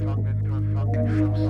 Willkommen,